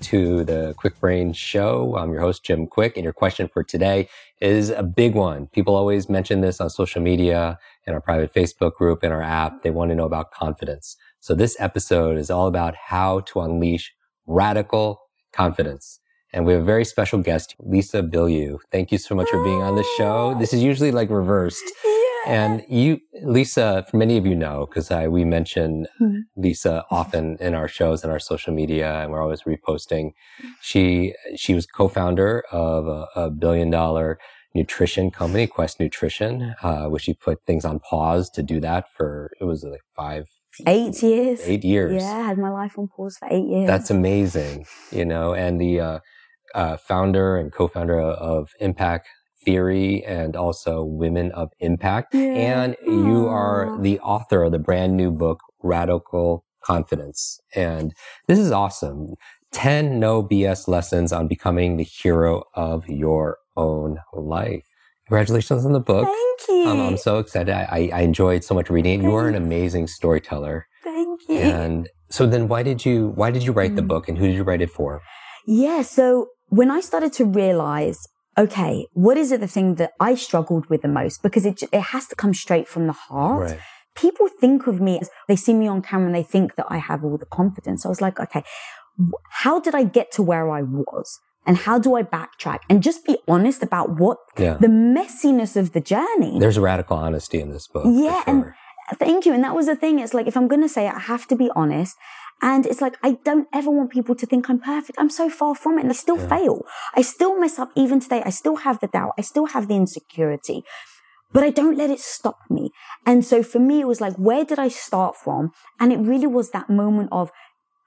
to the Kwik Brain Show. I'm your host, Jim Kwik, and your question for today is a big one. People always mention this on social media, in our private Facebook group, in our app. They want to know about confidence. So this episode is all about how to unleash radical confidence. And we have a very special guest, Lisa Bilyeu. Thank you so much for being on the show. This is usually like reversed. And you, Lisa, for many of you know, because I we mention mm-hmm. Lisa often in our shows and our social media, and we're always reposting. She she was co-founder of a, a billion dollar nutrition company, Quest Nutrition, uh, which she put things on pause to do that for it was like five eight years eight years yeah i had my life on pause for eight years that's amazing you know and the uh, uh, founder and co-founder of impact Theory and also Women of Impact. Yeah. And you are the author of the brand new book, Radical Confidence. And this is awesome. 10 no BS lessons on becoming the hero of your own life. Congratulations on the book. Thank you. Um, I'm so excited. I, I enjoyed so much reading it. You are an amazing storyteller. Thank you. And so then why did you, why did you write mm. the book and who did you write it for? Yeah. So when I started to realize okay, what is it the thing that I struggled with the most? Because it, it has to come straight from the heart. Right. People think of me as they see me on camera and they think that I have all the confidence. I was like, okay, how did I get to where I was? And how do I backtrack and just be honest about what yeah. the messiness of the journey? There's radical honesty in this book. Yeah. Sure. And thank you. And that was the thing. It's like, if I'm going to say it, I have to be honest and it's like, I don't ever want people to think I'm perfect. I'm so far from it and I still yeah. fail. I still mess up even today. I still have the doubt. I still have the insecurity, but I don't let it stop me. And so for me, it was like, where did I start from? And it really was that moment of,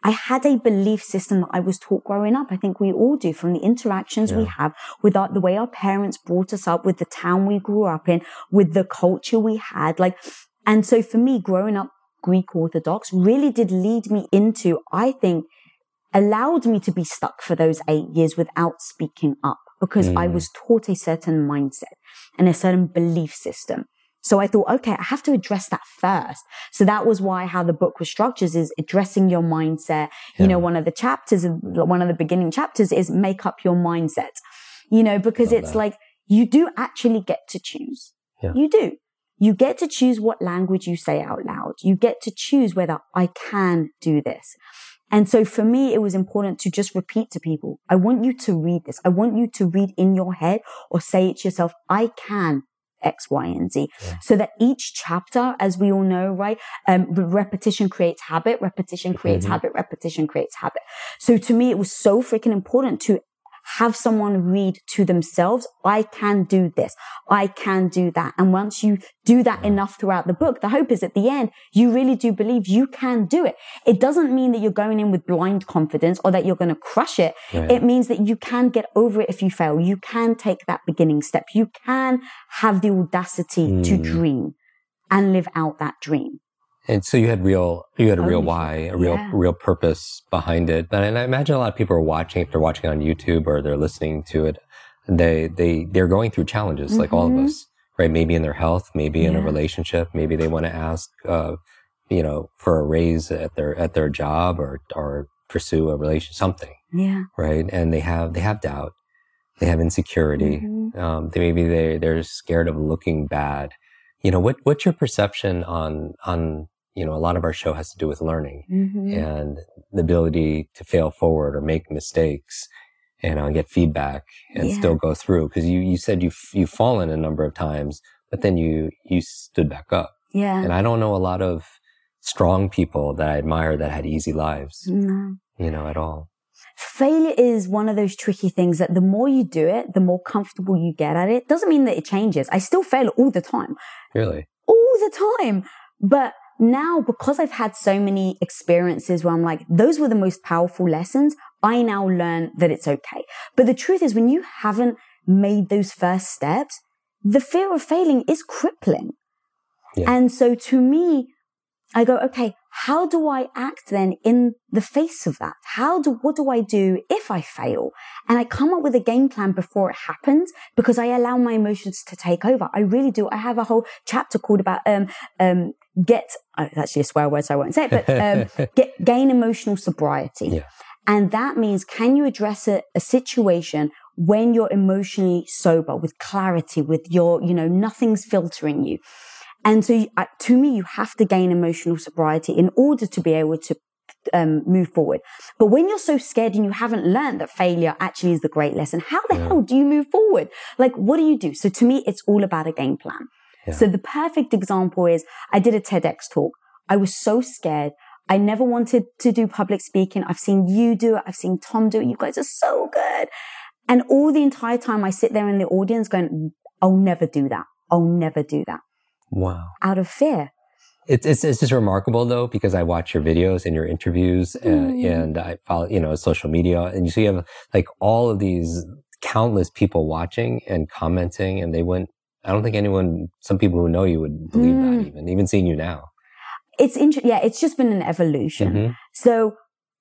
I had a belief system that I was taught growing up. I think we all do from the interactions yeah. we have with our, the way our parents brought us up, with the town we grew up in, with the culture we had. Like, and so for me, growing up Greek Orthodox really did lead me into, I think, allowed me to be stuck for those eight years without speaking up because mm. I was taught a certain mindset and a certain belief system. So I thought, okay, I have to address that first. So that was why how the book was structured is addressing your mindset. Yeah. You know, one of the chapters, one of the beginning chapters is make up your mindset, you know, because Love it's that. like you do actually get to choose. Yeah. You do. You get to choose what language you say out loud. You get to choose whether I can do this. And so for me, it was important to just repeat to people, I want you to read this. I want you to read in your head or say it to yourself, I can X, Y, and Z. Yeah. So that each chapter, as we all know, right? Um, repetition creates habit, repetition creates mm-hmm. habit, repetition creates habit. So to me, it was so freaking important to have someone read to themselves, I can do this. I can do that. And once you do that enough throughout the book, the hope is at the end, you really do believe you can do it. It doesn't mean that you're going in with blind confidence or that you're going to crush it. Right. It means that you can get over it if you fail. You can take that beginning step. You can have the audacity mm. to hmm. dream and live out that dream. And so you had real, you had a real oh, why, a real, yeah. real purpose behind it. But and I imagine a lot of people are watching, if they're watching on YouTube or they're listening to it, they, they, they're going through challenges mm-hmm. like all of mm-hmm. us, right? Maybe in their health, maybe yeah. in a relationship, maybe they want to ask, uh, you know, for a raise at their, at their job or, or pursue a relation, something. Yeah. Right. And they have, they have doubt. They have insecurity. Mm-hmm. Um, they, maybe they, they're scared of looking bad you know what what's your perception on on you know, a lot of our show has to do with learning mm-hmm. and the ability to fail forward or make mistakes and uh, get feedback and yeah. still go through. Cause you, you said you've, you've fallen a number of times, but then you, you stood back up. Yeah. And I don't know a lot of strong people that I admire that had easy lives, no. you know, at all. Failure is one of those tricky things that the more you do it, the more comfortable you get at it. Doesn't mean that it changes. I still fail all the time. Really? All the time. But now because I've had so many experiences where I'm like, those were the most powerful lessons, I now learn that it's okay. But the truth is when you haven't made those first steps, the fear of failing is crippling. Yeah. And so to me, I go, okay, how do I act then in the face of that? How do, what do I do if I fail? And I come up with a game plan before it happens because I allow my emotions to take over. I really do. I have a whole chapter called about, um, um, get, oh, it's actually a swear word, so I won't say it, but, um, get, gain emotional sobriety. Yeah. And that means, can you address a, a situation when you're emotionally sober with clarity, with your, you know, nothing's filtering you? And so, to me, you have to gain emotional sobriety in order to be able to um, move forward. But when you're so scared and you haven't learned that failure actually is the great lesson, how the Yeah. hell do you move forward? Like, what do you do? So to me, it's all about a game plan. Yeah. So the perfect example is I did a TEDx talk. I was so scared. I never wanted to do public speaking. I've seen you do it. I've seen Tom do it. You guys are so good. And all the entire time I sit there in the audience going, I'll never do that. I'll never do that Wow. out of fear. It's, it's, it's just remarkable though, because I watch your videos and your interviews uh, Mm. and I follow, you know, social media and you see you have like all of these countless people watching and commenting and they wouldn't, I don't think anyone, some people who know you would believe Mm. that even, even seeing you now. It's interesting. Yeah, it's just been an evolution. Mhm. So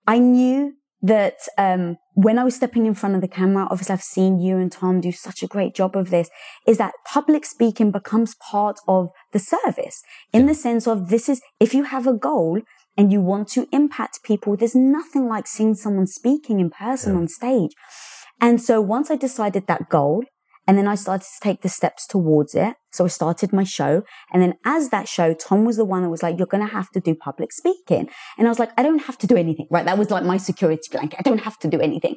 I knew that um, when I was stepping in front of the camera, obviously I've seen you and Tom do such a great job of this, is that public speaking becomes part of the service in the sense of this is, if you have a goal and you want to impact people, there's nothing like seeing someone speaking in person Yeah. on stage. And so once I decided that goal, and then I started to take the steps towards it. So I started my show. And then as that show, Tom was the one that was like, you're going to have to do public speaking. And I was like, I don't have to do anything, right? That was like my security blanket. I don't have to do anything.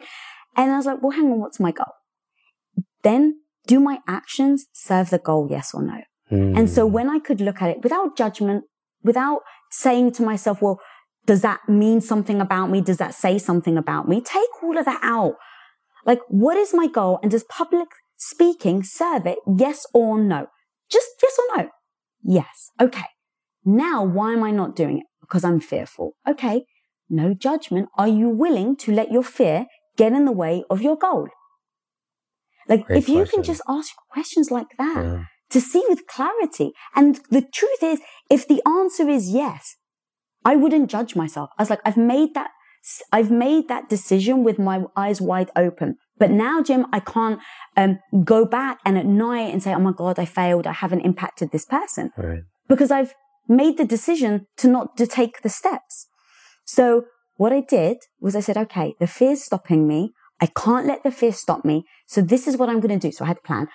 And I was like, well, hang on. What's my goal? Then do my actions serve the goal? Yes or no? And so Mm. when I could look at it without judgment, without saying to myself, well, does that mean something about me? Does that say something about me? Take all of that out. Like, what is my goal? And does public speaking serve it? Yes or no? Just yes or no? Yes. Okay. Now, why am I not doing it? Because I'm fearful. Okay. No judgment. Are you willing to let your fear get in the way of your goal? Like, Great if you question. can just ask questions like that, Yeah. To see with clarity. And the truth is, if the answer is yes, I wouldn't judge myself. I was like, I've made that, I've made that decision with my eyes wide open. But now, Jim, I can't um, go back and at night and say, oh my God, I failed. I haven't impacted this person Right. because I've made the decision to not to take the steps. So what I did was I said, okay, the fear's stopping me. I can't let the fear stop me. So this is what I'm going to do. So I had a plan.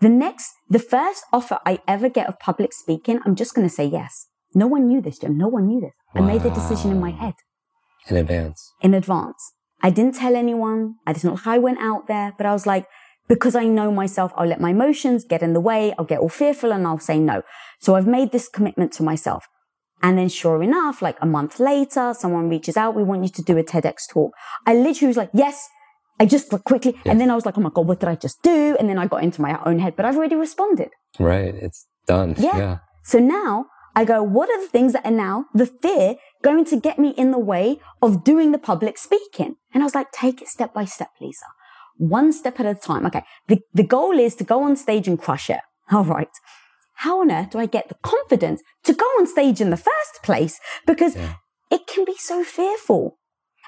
The next, the first offer I ever get of public speaking, I'm just going to say yes. No one knew this, Jim. No one knew this. I made the decision in my head In advance. in advance. I didn't tell anyone. I didn't like I went out there, but I was like, because I know myself, I'll let my emotions get in the way. I'll get all fearful and I'll say no. So I've made this commitment to myself. And then sure enough, like a month later, someone reaches out. We want you to do a TEDx talk. I literally was like, yes. I just quickly. And then I was like, oh my God, what did I just do? And then I got into my own head, but I've already responded. Right. It's done. Yeah. yeah. So now I go, what are the things that are now the fear going to get me in the way of doing the public speaking? And I was like, take it step by step, Lisa. One step at a time. Okay. The, the goal is to go on stage and crush it. All right. How on earth do I get the confidence to go on stage in the first place? Because Yeah. it can be so fearful.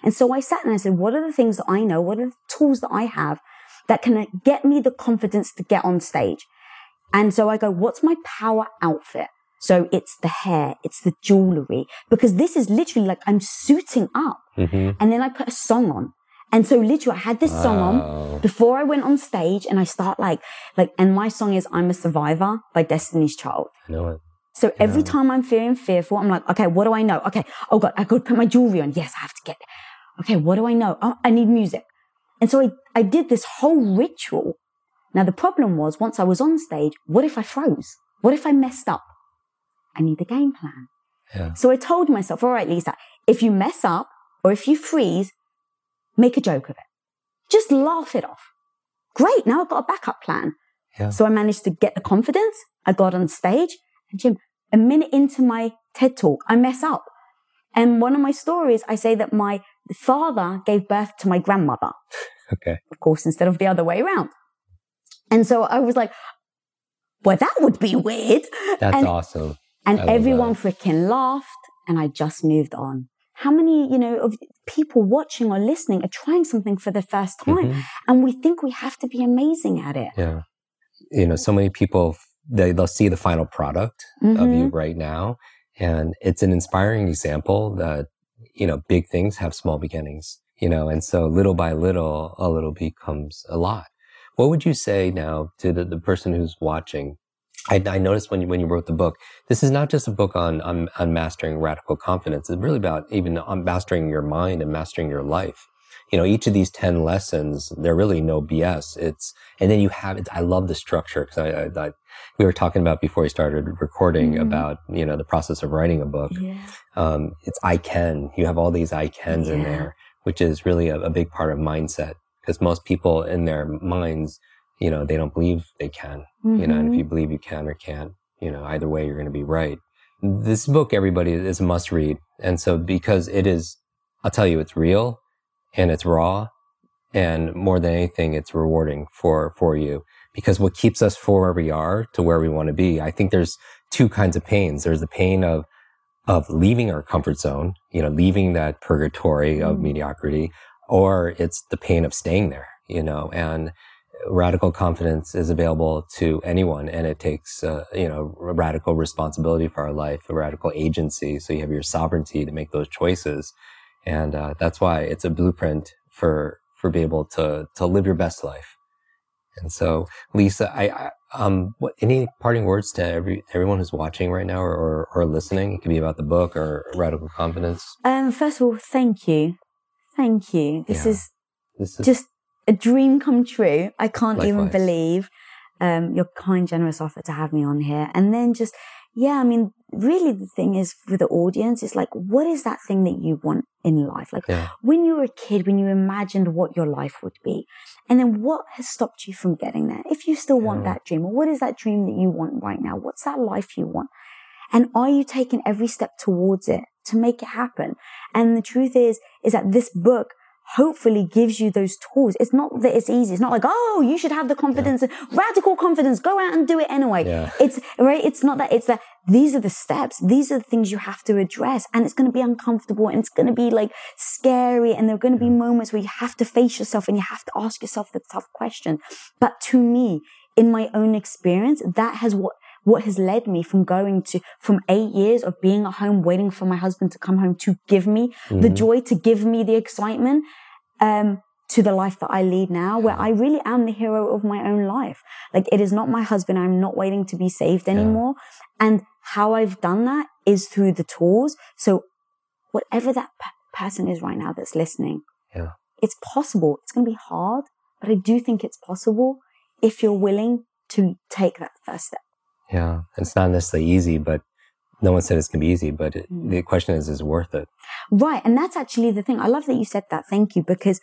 And so I sat and I said, what are the things that I know? What are the tools that I have that can get me the confidence to get on stage? And so I go, what's my power outfit? So it's the hair, it's the jewelry, because this is literally like I'm suiting up. hmm And then I put a song on. And so literally I had this song on before I went on stage and I start like, like, and my song is I'm a Survivor by Destiny's Child. I know it. So every time I'm feeling fearful, I'm like, okay, what do I know? Okay. Oh God, I could put my jewelry on. Yes, I have to get it. Okay. What do I know? Oh, I need music. And so I, I did this whole ritual. Now the problem was once I was on stage, what if I froze? What if I messed up? I need a game plan. Yeah. So I told myself, all right, Lisa, if you mess up or if you freeze, make a joke of it. Just laugh it off. Great. Now I've got a backup plan. Yeah. So I managed to get the confidence. I got on stage and Jim, a minute into my TED talk, I mess up. And one of my stories, I say that my father gave birth to my grandmother. Okay. Of course, instead of the other way around. And so I was like, well, that would be weird. That's and, awesome. And everyone that. freaking laughed and I just moved on. How many, you know, of people watching or listening are trying something for the first time Mhm. and we think we have to be amazing at it. Yeah. You know, so many people, they, they'll see the final product of you Mhm. right now. And it's an inspiring example that, you know, big things have small beginnings, you know, and so little by little, a little becomes a lot. What would you say now to the, the person who's watching? I, I noticed when you, when you wrote the book, this is not just a book on, on, on mastering radical confidence. It's really about even on mastering your mind and mastering your life. You know, each of these 10 lessons, they're really no BS. It's, and then you have it. I love the structure because I, I, I, we were talking about before we started recording Mhm. about, you know, the process of writing a book. Yeah. Um, it's I can. You have all these I cans in there, which is really a, a big part of mindset because most people in their minds, you know, they don't believe they can, you know, and if Mhm. you believe you can or can't, you know, either way, you're going to be right. This book, everybody, is a must read. And so because it is, I'll tell you, it's real and it's raw and more than anything, it's rewarding for, for you because what keeps us from where we are to where we want to be. I think there's two kinds of pains. There's the pain of, of leaving our comfort zone, you know, leaving that purgatory of Mm. mediocrity, or it's the pain of staying there, you know, and radical confidence is available to anyone and it takes, uh, you know, radical responsibility for our life, a radical agency. So you have your sovereignty to make those choices. And, uh, that's why it's a blueprint for, for being able to, to live your best life. And so, Lisa, I, I um, what, any parting words to every everyone who's watching right now or, or, or listening? It could be about the book or radical confidence. Um, first of all, thank you. Thank you. This Yeah. is This is just a dream come true. I can't even believe um, your kind, generous offer to have me on here. And then just, yeah, I mean, really the thing is for the audience, it's like, what is that thing that you want in life? Like yeah, when you were a kid, when you imagined what your life would be, and then what has stopped you from getting there? If you still want Yeah. that dream, or what is that dream that you want right now? What's that life you want? And are you taking every step towards it to make it happen? And the truth is, is that this book hopefully gives you those tools. It's not that it's easy. It's not like, oh, you should have the confidence, radical confidence, go out and do it anyway. Yeah. It's right. It's not that. It's that these are the steps. These are the things you have to address. And it's going to be uncomfortable and it's going to be like scary. And there are going to be moments where you have to face yourself and you have to ask yourself the tough question. But to me, in my own experience, that has what what has led me from going to from eight years of being at home waiting for my husband to come home to give me the Mhm. joy to give me the excitement um to the life that I lead now where I really am the hero of my own life like it is not my husband I'm not waiting to be saved anymore and how I've done that is through the tools so whatever that p- person is right now that's listening Yeah. it's possible it's going to be hard but I do think it's possible if you're willing to take that first step yeah. It's not necessarily easy, but no one said it's gonna be easy. But it, Mm. the question is, is it worth it? Right. And that's actually the thing. I love that you said that. Thank you. Because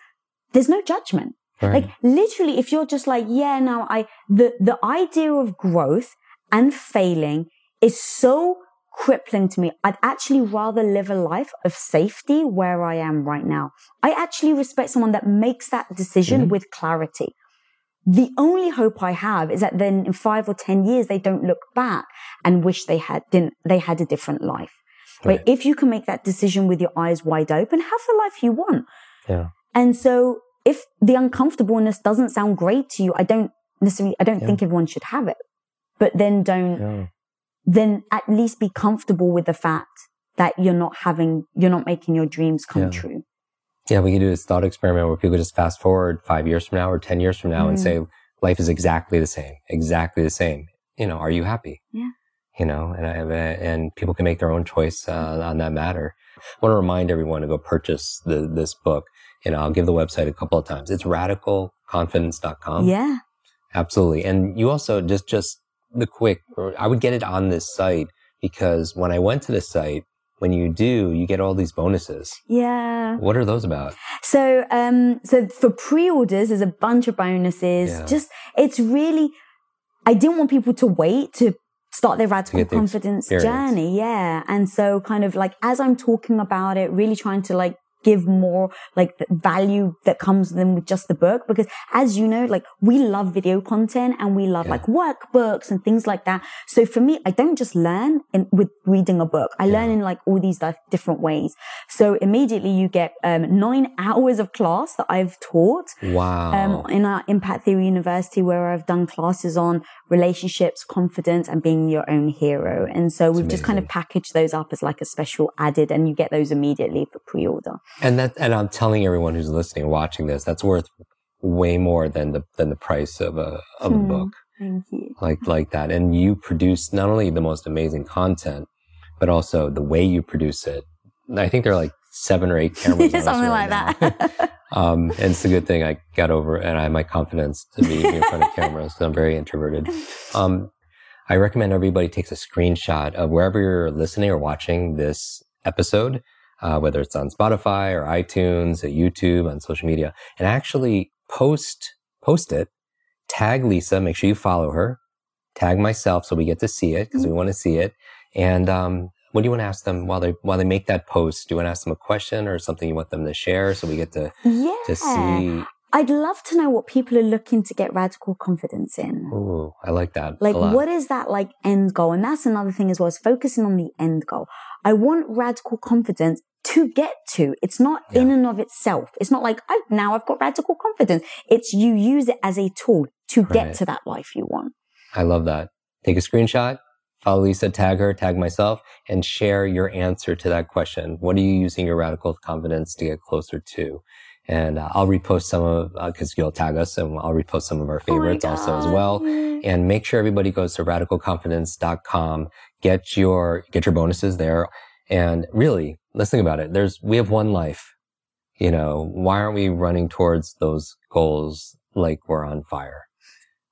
there's no judgment. Right. Like literally, if you're just like, yeah, now I, the, the idea of growth and failing is so crippling to me. I'd actually rather live a life of safety where I am right now. I actually respect someone that makes that decision Mhm. with clarity. The only hope I have is that then in five or 10 years, they don't look back and wish they had, didn't, they had a different life. Right. Right. If you can make that decision with your eyes wide open, have the life you want. yeah. And so if the uncomfortableness doesn't sound great to you, I don't necessarily, I don't Yeah. think everyone should have it. But then don't, Yeah. then at least be comfortable with the fact that you're not having, you're not making your dreams come Yeah. true. Yeah, we can do this thought experiment where people just fast forward five years from now or 10 years from now and Mm. say, life is exactly the same, exactly the same. You know, are you happy? Yeah. You know, and I have, a, and people can make their own choice uh, on that matter. I want to remind everyone to go purchase the, this book. You know, I'll give the website a couple of times. It's radicalconfidence.com. yeah. Absolutely. And you also just, just the quick, I would get it on this site because when I went to the site, when you do, you get all these bonuses. Yeah. What are those about? So, um, so for pre-orders, there's a bunch of bonuses. Yeah. Just, it's really, I didn't want people to wait to start their radical confidence experience. journey. Yeah. And so kind of like as I'm talking about it, really trying to like give more like the value that comes then with just the book because as you know like we love video content and we love Yeah. like workbooks and things like that so for me i don't just learn in, with reading a book i learn in like all these dif- different ways so immediately you get um, nine hours of class that i've taught Wow. um, in our Impact Theory University, where I've done classes on relationships, confidence, and being your own hero. And so we've just kind of packaged those up as like a special added, and you get those immediately for pre-order. And that, and I'm telling everyone who's listening watching this, that's worth way more than the, than the price of a, of a Hmm. book Thank you. like, like that. And you produce not only the most amazing content, but also the way you produce it. I think there are like seven or eight cameras. on Something right like now. that. Um, and it's a good thing I got over and I have my confidence to be in front of cameras 'cause I'm very introverted. Um, I recommend everybody takes a screenshot of wherever you're listening or watching this episode, uh, whether it's on Spotify or iTunes, or YouTube, on social media, and actually post, post it, tag Lisa, make sure you follow her, tag myself so we get to see it because we want to see it. And, um, what do you want to ask them while they, while they make that post? Do you want to ask them a question or something you want them to share so we get to yeah. to see. I'd love to know what people are looking to get radical confidence in. Ooh, I like that. Like, what is that like end goal? And that's another thing as well, is focusing on the end goal. I want radical confidence to get to. It's not in and of itself. It's not like, I, now I've got radical confidence. It's you use it as a tool to get to that life you want. I love that. Take a screenshot, follow Lisa, tag her, tag myself, and share your answer to that question. What are you using your radical confidence to get closer to? And uh, I'll repost some of, because you'll tag us, and I'll repost some of our Oh favorites also as well. And make sure everybody goes to radicalconfidence.com, get your, get your bonuses there. And really, let's think about it. There's, we have one life. You know, why aren't we running towards those goals like we're on fire?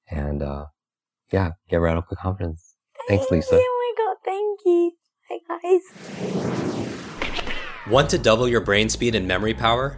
And, uh, yeah, get radical confidence. Thanks, Lisa. you. Oh my God, thank you. Hi, guys. Want to double your brain speed and memory power?